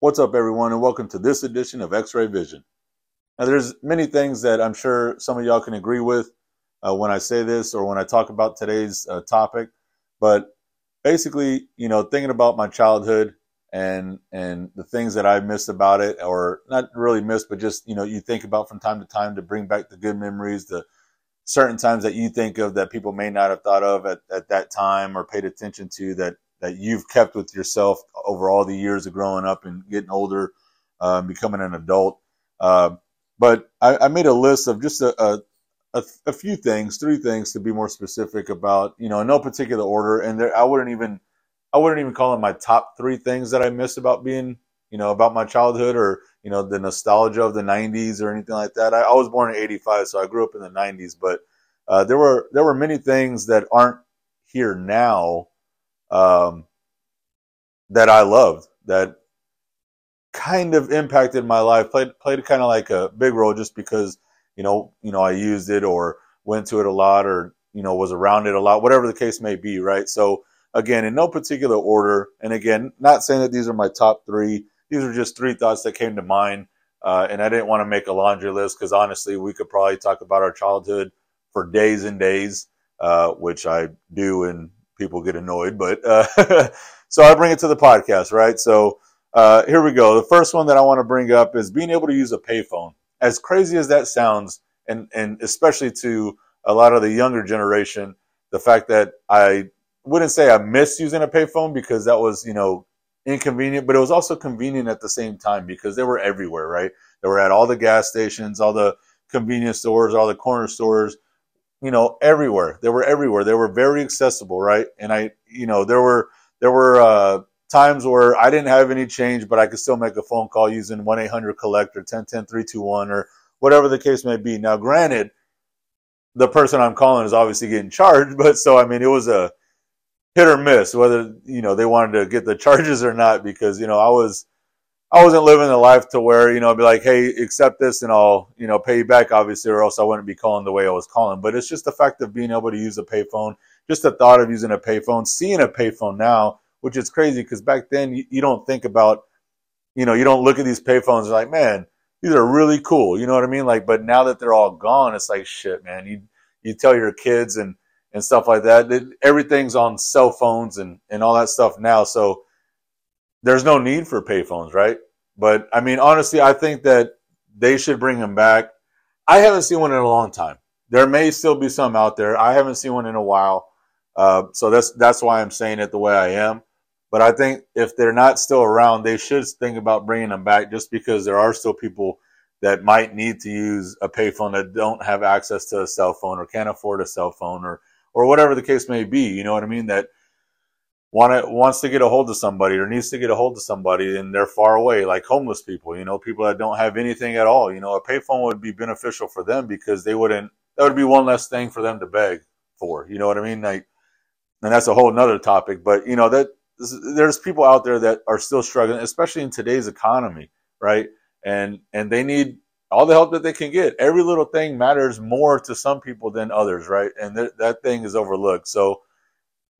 What's up, everyone, and welcome to this edition of X-Ray Vision. Now, there's many things that I'm sure some of y'all can agree with uh, when I say this or when I talk about today's uh, topic, but basically, you know, thinking about my childhood and and the things that I missed about it, or not really missed, but just you know, you think about from time to time to bring back the good memories, the certain times that you think of that people may not have thought of at, at that time or paid attention to that that you've kept with yourself over all the years of growing up and getting older, uh, becoming an adult. Uh, but I, I, made a list of just a, a, a, a, few things, three things to be more specific about, you know, in no particular order. And there, I wouldn't even, I wouldn't even call them my top three things that I miss about being, you know, about my childhood or, you know, the nostalgia of the 90s or anything like that. I, I was born in 85, so I grew up in the 90s, but uh, there were there were many things that aren't here now um, that I loved that kind of impacted my life. Played played kind of like a big role just because you know you know I used it or went to it a lot or you know was around it a lot, whatever the case may be. Right. So again, in no particular order, and again, not saying that these are my top three. These are just three thoughts that came to mind. Uh, and I didn't want to make a laundry list because honestly, we could probably talk about our childhood for days and days, uh, which I do and people get annoyed, but uh, so I bring it to the podcast, right? So uh, here we go. The first one that I want to bring up is being able to use a payphone. As crazy as that sounds, and and especially to a lot of the younger generation, the fact that I wouldn't say I miss using a payphone because that was you know inconvenient, but it was also convenient at the same time because they were everywhere, right? They were at all the gas stations, all the convenience stores, all the corner stores you know, everywhere. They were everywhere. They were very accessible, right? And I, you know, there were there were uh, times where I didn't have any change, but I could still make a phone call using one eight hundred collector, 1010 or whatever the case may be. Now, granted, the person I'm calling is obviously getting charged, but so I mean, it was a hit or miss whether you know they wanted to get the charges or not because you know I was I wasn't living the life to where, you know, I'd be like, hey, accept this and I'll, you know, pay you back, obviously, or else I wouldn't be calling the way I was calling. But it's just the fact of being able to use a payphone, just the thought of using a payphone, seeing a payphone now, which is crazy because back then you, you, don't think about, you know, you don't look at these payphones like, man, these are really cool. You know what I mean? Like, but now that they're all gone, it's like, shit, man, you, you tell your kids and, and stuff like that, it, everything's on cell phones and, and all that stuff now. So, there's no need for payphones, right? But I mean, honestly, I think that they should bring them back. I haven't seen one in a long time. There may still be some out there. I haven't seen one in a while. Uh, so that's that's why I'm saying it the way I am. But I think if they're not still around, they should think about bringing them back, just because there are still people that might need to use a payphone that don't have access to a cell phone or can't afford a cell phone or or whatever the case may be. You know what I mean? That want to, wants to get a hold of somebody or needs to get a hold of somebody and they're far away, like homeless people, you know, people that don't have anything at all. You know, a payphone would be beneficial for them because they wouldn't, that would be one less thing for them to beg for. You know what I mean? Like, and that's a whole nother topic. But, you know, that there's people out there that are still struggling, especially in today's economy, right? And, and they need all the help that they can get. Every little thing matters more to some people than others, right? And th- that thing is overlooked. So,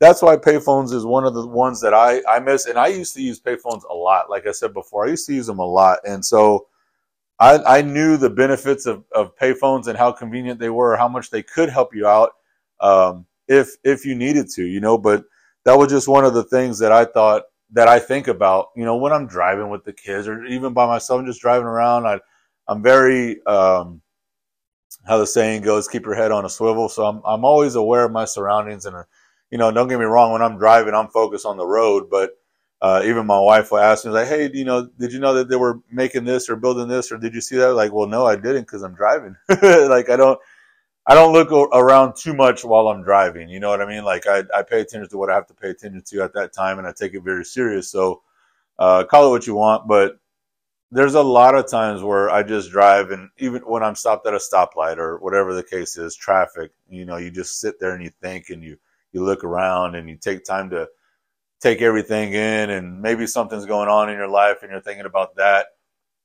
that's why payphones is one of the ones that I, I miss. And I used to use payphones a lot. Like I said before, I used to use them a lot. And so I, I knew the benefits of, of payphones and how convenient they were, how much they could help you out um, if if you needed to, you know. But that was just one of the things that I thought that I think about, you know, when I'm driving with the kids or even by myself, just driving around. I, I'm very, um, how the saying goes, keep your head on a swivel. So I'm I'm always aware of my surroundings and you know, don't get me wrong, when I'm driving, I'm focused on the road, but uh, even my wife will ask me like, "Hey, you know, did you know that they were making this or building this, or did you see that?" Like, well, no, I didn't because I'm driving. like, I don't, I don't look around too much while I'm driving. You know what I mean? Like, I, I pay attention to what I have to pay attention to at that time, and I take it very serious. So, uh, call it what you want, but there's a lot of times where I just drive, and even when I'm stopped at a stoplight or whatever the case is, traffic, you know, you just sit there and you think, and you you look around and you take time to take everything in and maybe something's going on in your life and you're thinking about that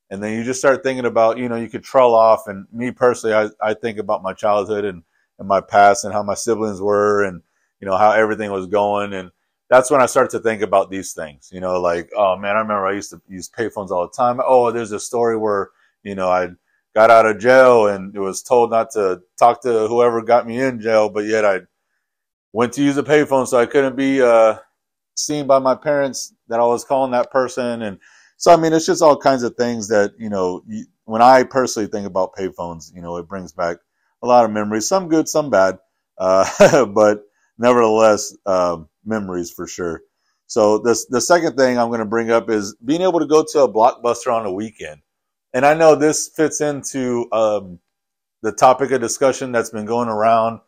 and then you just start thinking about you know you could trail off and me personally i, I think about my childhood and, and my past and how my siblings were and you know how everything was going and that's when I start to think about these things. You know, like, oh man, I remember I used to use payphones all the time. Oh, there's a story where, you know, I got out of jail and it was told not to talk to whoever got me in jail, but yet I went to use a payphone so I couldn't be uh, seen by my parents that I was calling that person. And so, I mean, it's just all kinds of things that, you know, you, when I personally think about payphones, you know, it brings back a lot of memories, some good, some bad, uh, but nevertheless, uh, memories for sure. So this, the second thing I'm going to bring up is being able to go to a blockbuster on a weekend. And I know this fits into um, the topic of discussion that's been going around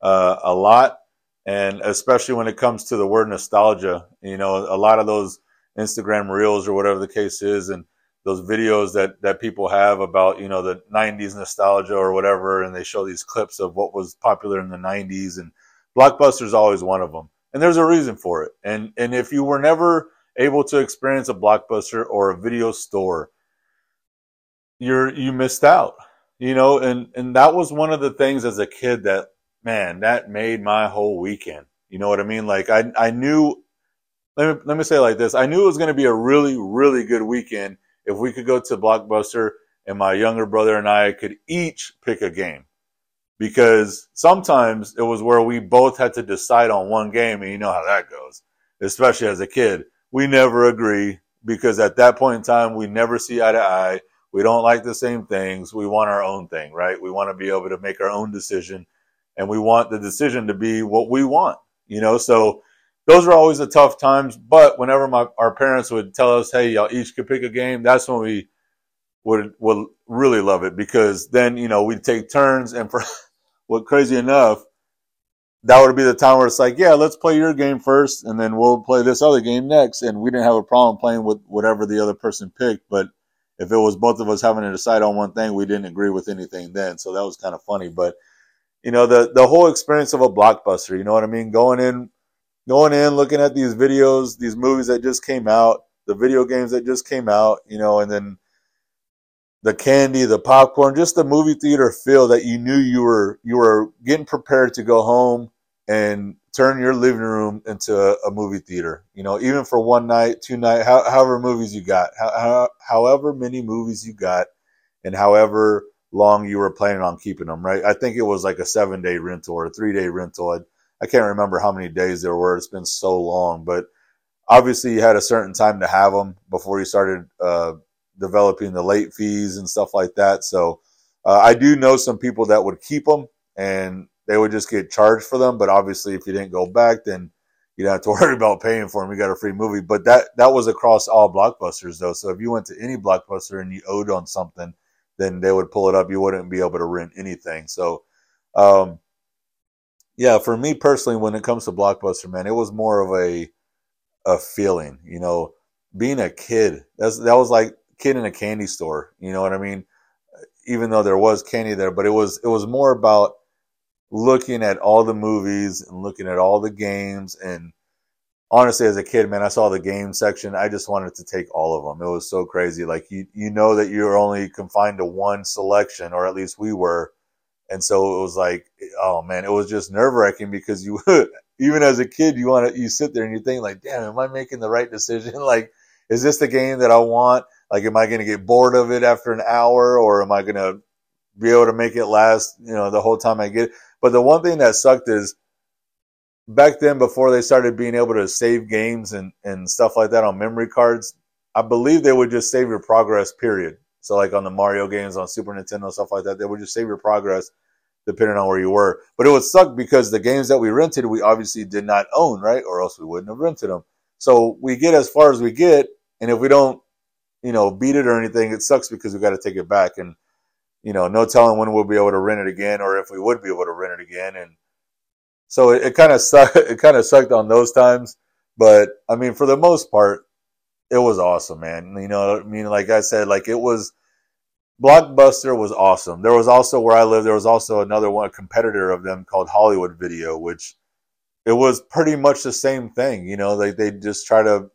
uh, a lot, and especially when it comes to the word nostalgia. You know, a lot of those Instagram reels or whatever the case is, and those videos that that people have about you know the 90s nostalgia or whatever and they show these clips of what was popular in the 90s and blockbuster is always one of them and there's a reason for it and and if you were never able to experience a blockbuster or a video store you're you missed out you know and and that was one of the things as a kid that man that made my whole weekend you know what i mean like i i knew let me, let me say like this i knew it was going to be a really really good weekend if we could go to Blockbuster and my younger brother and I could each pick a game. Because sometimes it was where we both had to decide on one game, and you know how that goes, especially as a kid. We never agree because at that point in time, we never see eye to eye. We don't like the same things. We want our own thing, right? We want to be able to make our own decision and we want the decision to be what we want, you know? So those are always the tough times. But whenever my our parents would tell us, "Hey, y'all each could pick a game," that's when we would would really love it because then you know we'd take turns, and for what crazy enough, that would be the time where it's like, "Yeah, let's play your game first, and then we'll play this other game next." And we didn't have a problem playing with whatever the other person picked, but if it was both of us having to decide on one thing, we didn't agree with anything then. So that was kind of funny, but you know the the whole experience of a blockbuster, you know what I mean, going in going in, looking at these videos, these movies that just came out, the video games that just came out, you know, and then the candy, the popcorn, just the movie theater feel that you knew you were you were getting prepared to go home and turn your living room into a, movie theater. You know, even for one night, two night, how, however movies you got, how, however many movies you got, and however long you were planning on keeping them. Right? I think it was like a seven day rental or a three day rental. I, I can't remember how many days there were. It's been so long, but obviously you had a certain time to have them before you started uh, developing the late fees and stuff like that. So uh, I do know some people that would keep them and they would just get charged for them. But obviously, if you didn't go back, then you don't have to worry about paying for them. You got a free movie. But that that was across all blockbusters though. So if you went to any blockbuster and you owed on something, then they would pull it up. You wouldn't be able to rent anything. So um, yeah, for me personally, when it comes to Blockbuster, man, it was more of a a feeling. You know, being a kid. That's that was like kid in a candy store. You know what I mean? Even though there was candy there, but it was it was more about looking at all the movies and looking at all the games and honestly as a kid man i saw the game section i just wanted to take all of them it was so crazy like you you know that you're only confined to one selection or at least we were and so it was like, oh man, it was just nerve wracking because you, even as a kid, you want to, you sit there and you think like, damn, am I making the right decision? like, is this the game that I want? Like, am I going to get bored of it after an hour or am I going to be able to make it last, you know, the whole time I get it? But the one thing that sucked is back then, before they started being able to save games and, and stuff like that on memory cards, I believe they would just save your progress, period. So like on the Mario games on Super Nintendo stuff like that, they would just save your progress depending on where you were. But it would suck because the games that we rented, we obviously did not own, right? Or else we wouldn't have rented them. So we get as far as we get, and if we don't, you know, beat it or anything, it sucks because we got to take it back, and you know, no telling when we'll be able to rent it again, or if we would be able to rent it again, and so it, it kind of sucked. It kind of sucked on those times, but I mean, for the most part, it was awesome, man. You know, I mean, like I said, like it was Blockbuster was awesome. There was also where I live, there was also another one, a competitor of them called Hollywood Video, which it was pretty much the same thing. You know, they they just try to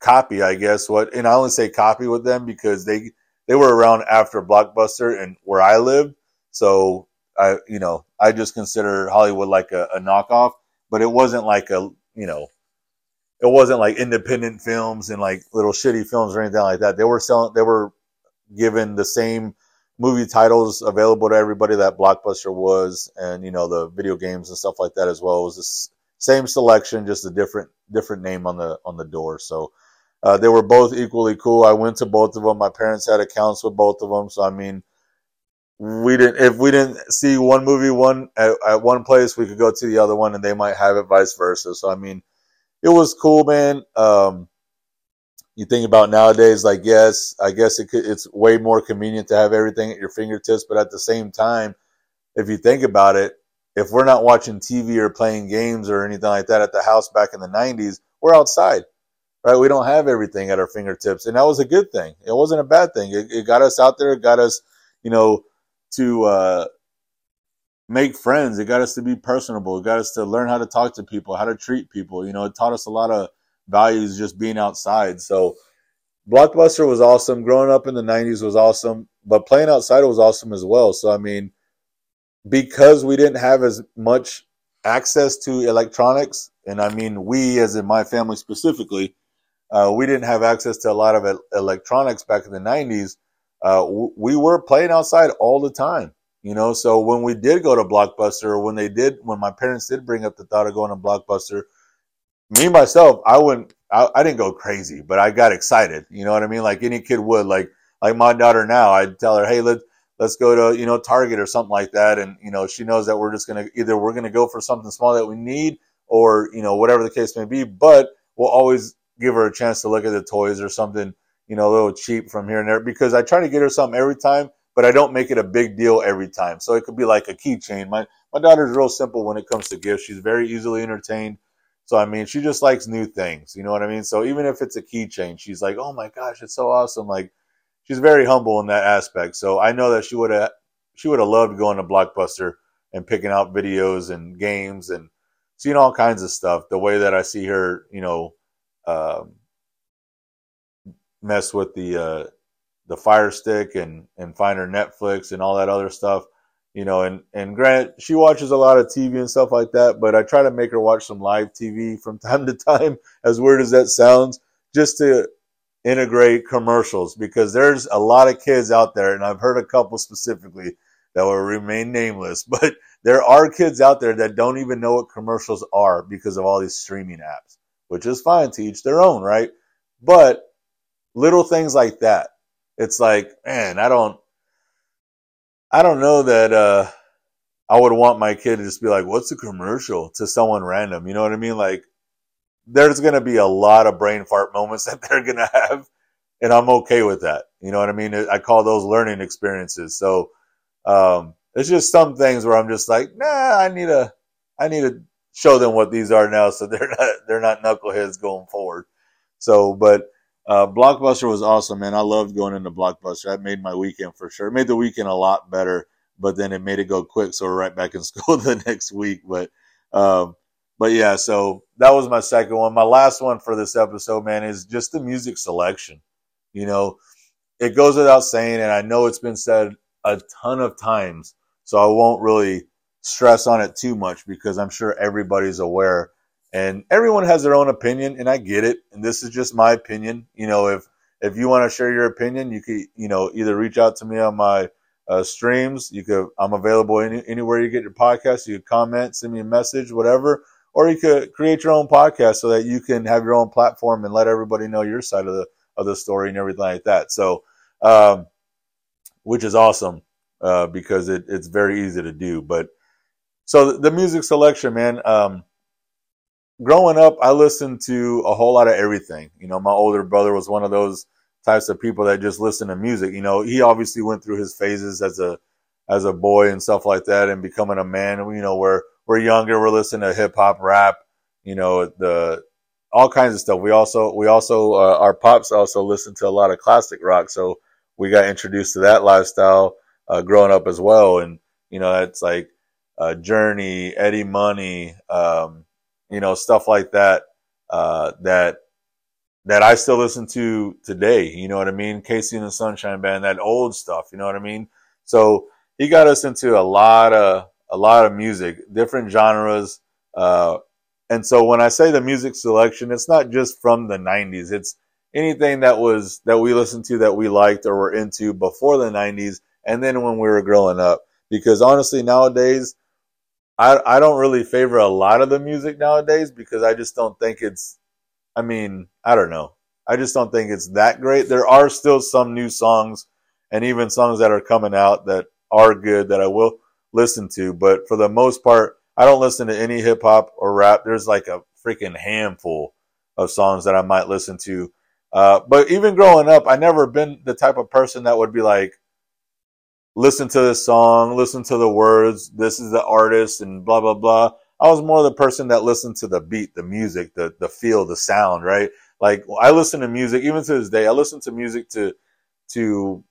copy, I guess, what and I only say copy with them because they they were around after Blockbuster and where I lived. So I you know, I just consider Hollywood like a, a knockoff, but it wasn't like a you know it wasn't like independent films and like little shitty films or anything like that. They were selling, they were given the same movie titles available to everybody that Blockbuster was, and you know the video games and stuff like that as well. It was the same selection, just a different different name on the on the door. So uh, they were both equally cool. I went to both of them. My parents had accounts with both of them, so I mean, we didn't. If we didn't see one movie one at, at one place, we could go to the other one, and they might have it vice versa. So I mean, it was cool, man. Um, you think about nowadays, like yes, I guess it could, it's way more convenient to have everything at your fingertips, but at the same time, if you think about it, if we're not watching TV or playing games or anything like that at the house back in the 90s, we're outside, right? We don't have everything at our fingertips. And that was a good thing. It wasn't a bad thing. It, it got us out there. It got us, you know, to, uh, make friends. It got us to be personable. It got us to learn how to talk to people, how to treat people. You know, it taught us a lot of values just being outside. So Blockbuster was awesome. Growing up in the 90s was awesome, but playing outside was awesome as well. So, I mean, because we didn't have as much access to electronics, and I mean we, as in my family specifically, uh, we didn't have access to a lot of electronics back in the 90s. Uh, we were playing outside all the time, you know. So when we did go to Blockbuster, or when they did, when my parents did bring up the thought of going to Blockbuster, me myself, I wouldn't, I, I didn't go crazy, but I got excited. You know what I mean? Like any kid would. Like like my daughter now, I'd tell her, hey, let let's go to you know Target or something like that, and you know she knows that we're just gonna either we're gonna go for something small that we need, or you know whatever the case may be. But we'll always give her a chance to look at the toys or something you know a little cheap from here and there because I try to get her something every time, but I don't make it a big deal every time. So it could be like a keychain. My my daughter's real simple when it comes to gifts. She's very easily entertained. So I mean, she just likes new things. You know what I mean? So even if it's a keychain, she's like, "Oh my gosh, it's so awesome!" Like she's very humble in that aspect. So I know that she would have she would have loved going to Blockbuster and picking out videos and games and seeing all kinds of stuff. The way that I see her, you know, um, mess with the uh, the Fire Stick and and find her Netflix and all that other stuff, you know. And and Grant, she watches a lot of TV and stuff like that, but I try to make her watch some live TV from time to time. As weird as that sounds, just to integrate commercials because there's a lot of kids out there, and I've heard a couple specifically that will remain nameless, but there are kids out there that don't even know what commercials are because of all these streaming apps, which is fine to each their own, right? But little things like that, it's like, man, I don't, I don't know that, uh, I would want my kid to just be like, what's a commercial to someone random? You know what I mean? Like, there's going to be a lot of brain fart moments that they're going to have. And I'm okay with that. You know what I mean? I call those learning experiences. So, um, it's just some things where I'm just like, nah, I need a, I need to show them what these are now. So they're not, they're not knuckleheads going forward. So, but, uh, Blockbuster was awesome, man. I loved going into Blockbuster. That made my weekend for sure. It made the weekend a lot better, but then it made it go quick. So we're right back in school the next week. But, um, but yeah, so that was my second one. My last one for this episode, man, is just the music selection. You know, it goes without saying, and I know it's been said a ton of times, so I won't really stress on it too much because I'm sure everybody's aware and everyone has their own opinion and I get it. And this is just my opinion. You know, if, if you want to share your opinion, you could, you know, either reach out to me on my uh, streams. You could, I'm available any, anywhere you get your podcast. You could comment, send me a message, whatever or you could create your own podcast so that you can have your own platform and let everybody know your side of the of the story and everything like that. So, um, which is awesome uh, because it, it's very easy to do. But so the, the music selection, man. Um, growing up, I listened to a whole lot of everything. You know, my older brother was one of those types of people that just listen to music. You know, he obviously went through his phases as a as a boy and stuff like that, and becoming a man. You know, where we're younger, we're listening to hip hop, rap, you know, the all kinds of stuff. We also we also uh, our pops also listen to a lot of classic rock, so we got introduced to that lifestyle uh, growing up as well. And you know, it's like uh, Journey, Eddie Money, um, you know, stuff like that. Uh, that that I still listen to today. You know what I mean? KC and the Sunshine Band, that old stuff. You know what I mean? So he got us into a lot of a lot of music, different genres. Uh, and so when I say the music selection, it's not just from the 90s. It's anything that was that we listened to that we liked or were into before the 90s and then when we were growing up because honestly nowadays I I don't really favor a lot of the music nowadays because I just don't think it's I mean, I don't know. I just don't think it's that great. There are still some new songs and even songs that are coming out that are good that I will listen to, but for the most part, I don't listen to any hip hop or rap. There's like a freaking handful of songs that I might listen to uh, but even growing up, I never been the type of person that would be like, listen to this song, listen to the words, this is the artist, and blah blah blah. I was more the person that listened to the beat, the music, the the feel, the sound, right? Like I listen to music, even to this day, I listen to music to to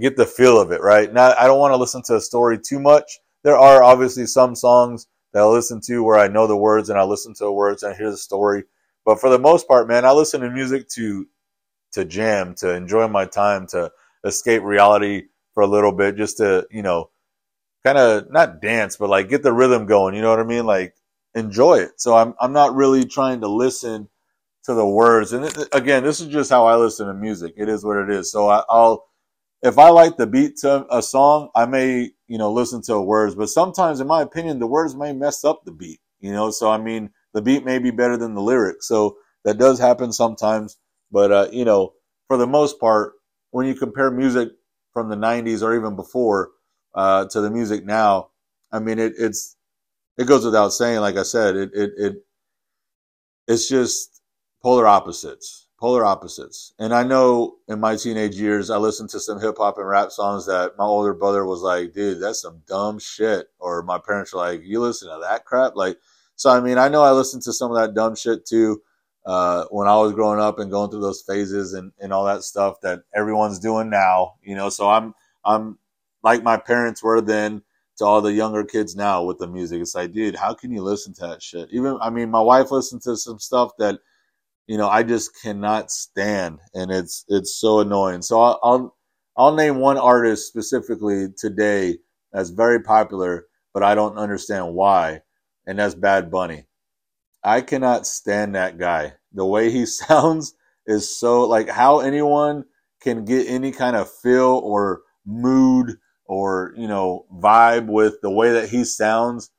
get the feel of it, right? Now I don't want to listen to a story too much. There are obviously some songs that I listen to where I know the words and I listen to the words and I hear the story. But for the most part, man, I listen to music to to jam, to enjoy my time, to escape reality for a little bit, just to you know, kind of not dance, but like get the rhythm going. You know what I mean? Like enjoy it. So I'm I'm not really trying to listen to the words. And again, this is just how I listen to music. It is what it is. So I, I'll if I like the beat to a song, I may you know listen to words. But sometimes, in my opinion, the words may mess up the beat. You know, so I mean the beat may be better than the lyrics. So that does happen sometimes. But, uh, you know, for the most part, when you compare music from the 90s or even before uh, to the music now, I mean, it, it's, it goes without saying, like I said, it, it, it, it's just polar opposites, polar opposites. And I know in my teenage years, I listened to some hip hop and rap songs that my older brother was like, dude, that's some dumb shit. Or my parents were like, you listen to that crap? Like, so, I mean, I know I listened to some of that dumb shit too uh, when I was growing up and going through those phases and, and all that stuff that everyone's doing now, you know. So I'm, I'm like my parents were then to all the younger kids now with the music. It's like, dude, how can you listen to that shit? Even, I mean, my wife listens to some stuff that, you know, I just cannot stand, and it's it's so annoying. So I'll I'll, I'll name one artist specifically today that's very popular, but I don't understand why and that's Bad Bunny. I cannot stand that guy. The way he sounds is so like how anyone can get any kind of feel or mood or you know vibe with the way that he sounds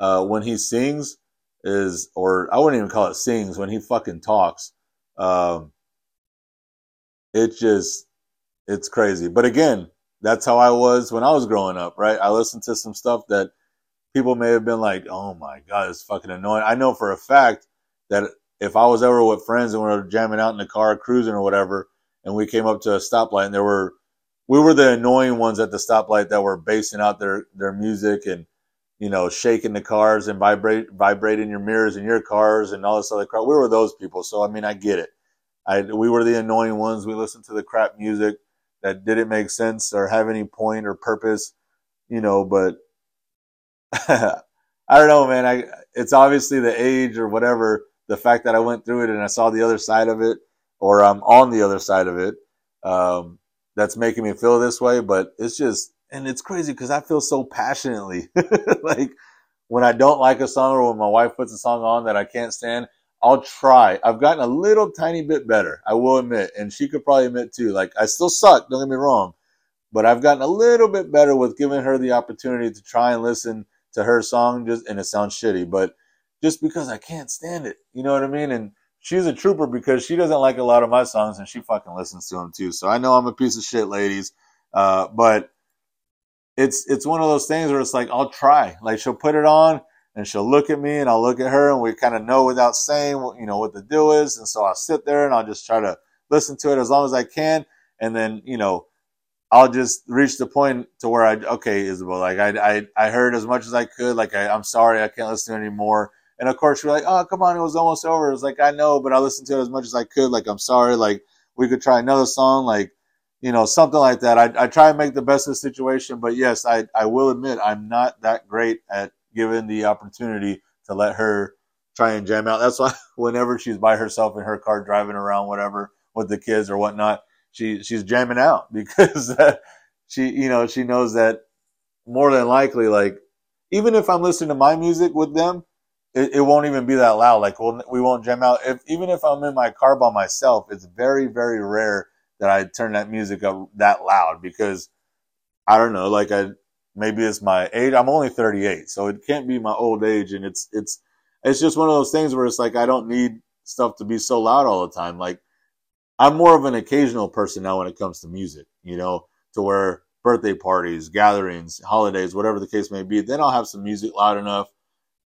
uh, when he sings is or I wouldn't even call it sings when he fucking talks. Um, just it's crazy. But again, that's how I was when I was growing up, right? I listened to some stuff that people may have been like, "Oh my god, it's fucking annoying." I know for a fact that if I was ever with friends and we were jamming out in the car, cruising or whatever, and we came up to a stoplight and there were we were the annoying ones at the stoplight that were basing out their their music and you know shaking the cars and vibrate vibrating your mirrors in your cars and all this other crap. We were those people, so I mean, I get it. I we were the annoying ones. We listened to the crap music that didn't make sense or have any point or purpose, you know. But I don't know, man. I it's obviously the age or whatever, the fact that I went through it and I saw the other side of it, or I'm on the other side of it. Um, that's making me feel this way, but it's just, and it's crazy because I feel so passionately. like when I don't like a song or when my wife puts a song on that I can't stand, I'll try. I've gotten a little tiny bit better, I will admit, and she could probably admit too. Like I still suck, don't get me wrong, but I've gotten a little bit better with giving her the opportunity to try and listen to her song just and it sounds shitty, but just because I can't stand it. You know what I mean? And she's a trooper because she doesn't like a lot of my songs and she fucking listens to them too. So I know I'm a piece of shit, ladies. Uh, but it's it's one of those things where it's like I'll try. Like she'll put it on and she'll look at me and I'll look at her and we kind of know without saying what you know what the deal is. And so I'll sit there and I'll just try to listen to it as long as I can. And then, you know, I'll just reach the point to where I okay, Isabel, like I I, I heard as much as I could. Like I, I'm sorry, I can't listen anymore. And of course, you're like, oh come on, it was almost over. It's like I know, but I listened to it as much as I could. Like I'm sorry, like we could try another song, like you know something like that. I I try and make the best of the situation, but yes, I I will admit I'm not that great at giving the opportunity to let her try and jam out. That's why whenever she's by herself in her car driving around, whatever, with the kids or whatnot she she's jamming out because she you know she knows that more than likely like even if I'm listening to my music with them, it, it won't even be that loud. Like we'll, we won't jam out. If even if I'm in my car by myself, it's very very rare that I turn that music up that loud because I don't know. Like I maybe it's my age. I'm only 38, so it can't be my old age, and it's it's it's just one of those things where it's like I don't need stuff to be so loud all the time. Like I'm more of an occasional person now when it comes to music, you know, to where birthday parties, gatherings, holidays, whatever the case may be, then I'll have some music loud enough.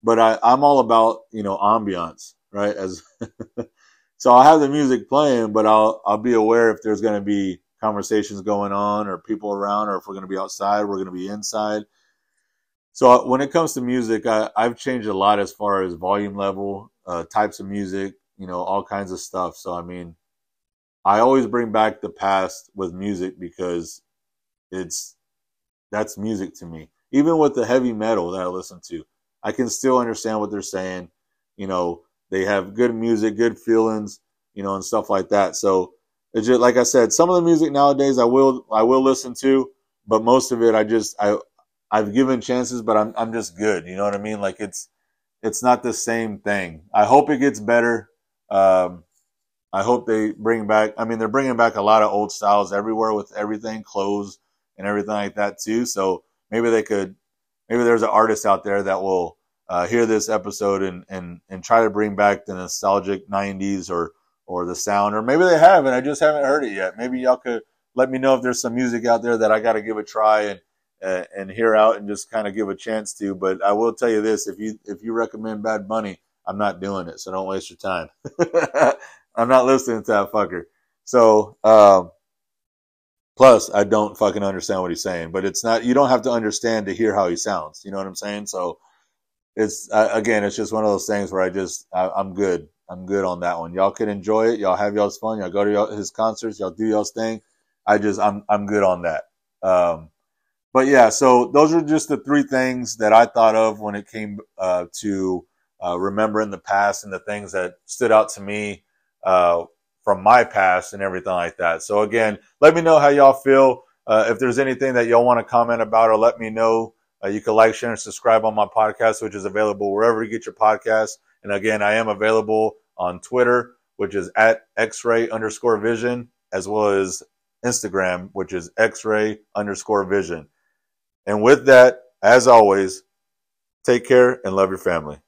But I, I'm all about, you know, ambiance, right? As so I'll have the music playing, but I'll I'll be aware if there's gonna be conversations going on or people around or if we're gonna be outside, we're gonna be inside. So when it comes to music, I, I've changed a lot as far as volume level, uh, types of music, you know, all kinds of stuff. So I mean, I always bring back the past with music because it's that's music to me. Even with the heavy metal that I listen to, I can still understand what they're saying. You know, they have good music, good feelings, you know, and stuff like that. So it's just like I said, some of the music nowadays I will I will listen to, but most of it I just I I've given chances, but I'm I'm just good. You know what I mean? Like it's it's not the same thing. I hope it gets better. Um, I hope they bring back. I mean, they're bringing back a lot of old styles everywhere with everything, clothes and everything like that too. So maybe they could. Maybe there's an artist out there that will uh, hear this episode and and and try to bring back the nostalgic '90s or or the sound, or maybe they have and I just haven't heard it yet. Maybe y'all could let me know if there's some music out there that I got to give a try and uh, and hear out and just kind of give a chance to. But I will tell you this: if you if you recommend Bad Bunny, I'm not doing it, so don't waste your time. I'm not listening to that fucker. So, um, plus, I don't fucking understand what he's saying. But it's not. You don't have to understand to hear how he sounds. You know what I'm saying? So, it's uh, again, it's just one of those things where I just I, I'm good. I'm good on that one. Y'all can enjoy it. Y'all have y'all's fun. Y'all go to y'all, his concerts. Y'all do y'all's thing. I just I'm I'm good on that. Um, but yeah, so those are just the three things that I thought of when it came uh, to uh, remembering the past and the things that stood out to me uh, from my past and everything like that. So again, let me know how y'all feel. Uh, if there's anything that y'all want to comment about or let me know, uh, you can like, share, and subscribe on my podcast, which is available wherever you get your podcasts. And again, I am available on Twitter, which is at X-ray underscore vision, as well as Instagram, which is X-ray underscore vision. And with that, as always, take care and love your family.